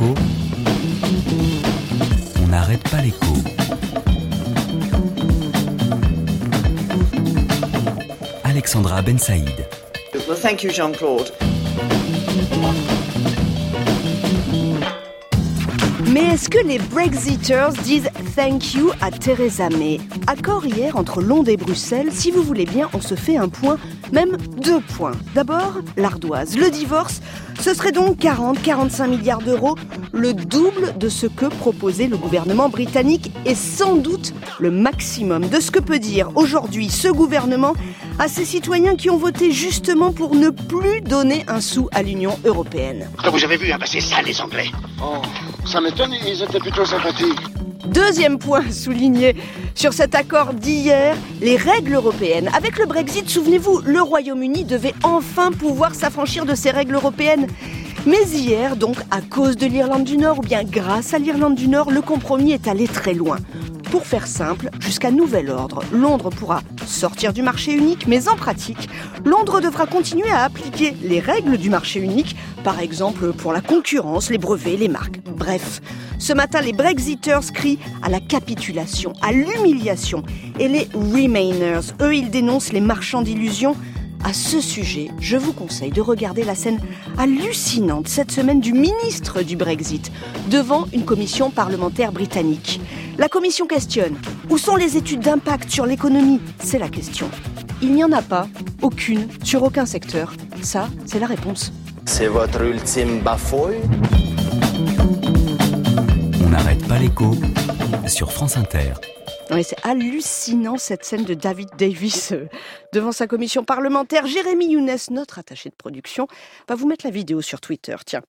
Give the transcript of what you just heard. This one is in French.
On n'arrête pas l'écho. Alexandra Ben Saïd. Well, thank you, Jean-Claude. Mais est-ce que les Brexiters disent thank you à Theresa May? Accord hier entre Londres et Bruxelles, si vous voulez bien, on se fait un point, même deux points. D'abord, l'ardoise, le divorce, ce serait donc 40-45 milliards d'euros, le double de ce que proposait le gouvernement britannique et sans doute le maximum de ce que peut dire aujourd'hui ce gouvernement à ses citoyens qui ont voté justement pour ne plus donner un sou à l'Union européenne. Vous avez vu, hein, bah, c'est ça les Anglais. Oh, ça m'étonne, ils étaient plutôt sympathiques. Deuxième point souligné sur cet accord d'hier, les règles européennes. Avec le Brexit, souvenez-vous, le Royaume-Uni devait enfin pouvoir s'affranchir de ces règles européennes. Mais hier, donc, à cause de l'Irlande du Nord, ou bien grâce à l'Irlande du Nord, le compromis est allé très loin. Pour faire simple, jusqu'à nouvel ordre, Londres pourra sortir du marché unique, mais en pratique, Londres devra continuer à appliquer les règles du marché unique, par exemple pour la concurrence, les brevets, les marques. Bref, ce matin, les Brexiters crient à la capitulation, à l'humiliation. Et les Remainers, eux, ils dénoncent les marchands d'illusions. À ce sujet, je vous conseille de regarder la scène hallucinante cette semaine du ministre du Brexit devant une commission parlementaire britannique. La commission questionne où sont les études d'impact sur l'économie? C'est la question. Il n'y en a pas, aucune, sur aucun secteur. Ça, c'est la réponse. C'est votre ultime bafouille? On n'arrête pas l'écho sur France Inter. C'est hallucinant cette scène de David Davis euh, devant sa commission parlementaire. Jérémy Younes, notre attaché de production, va vous mettre la vidéo sur Twitter. Tiens.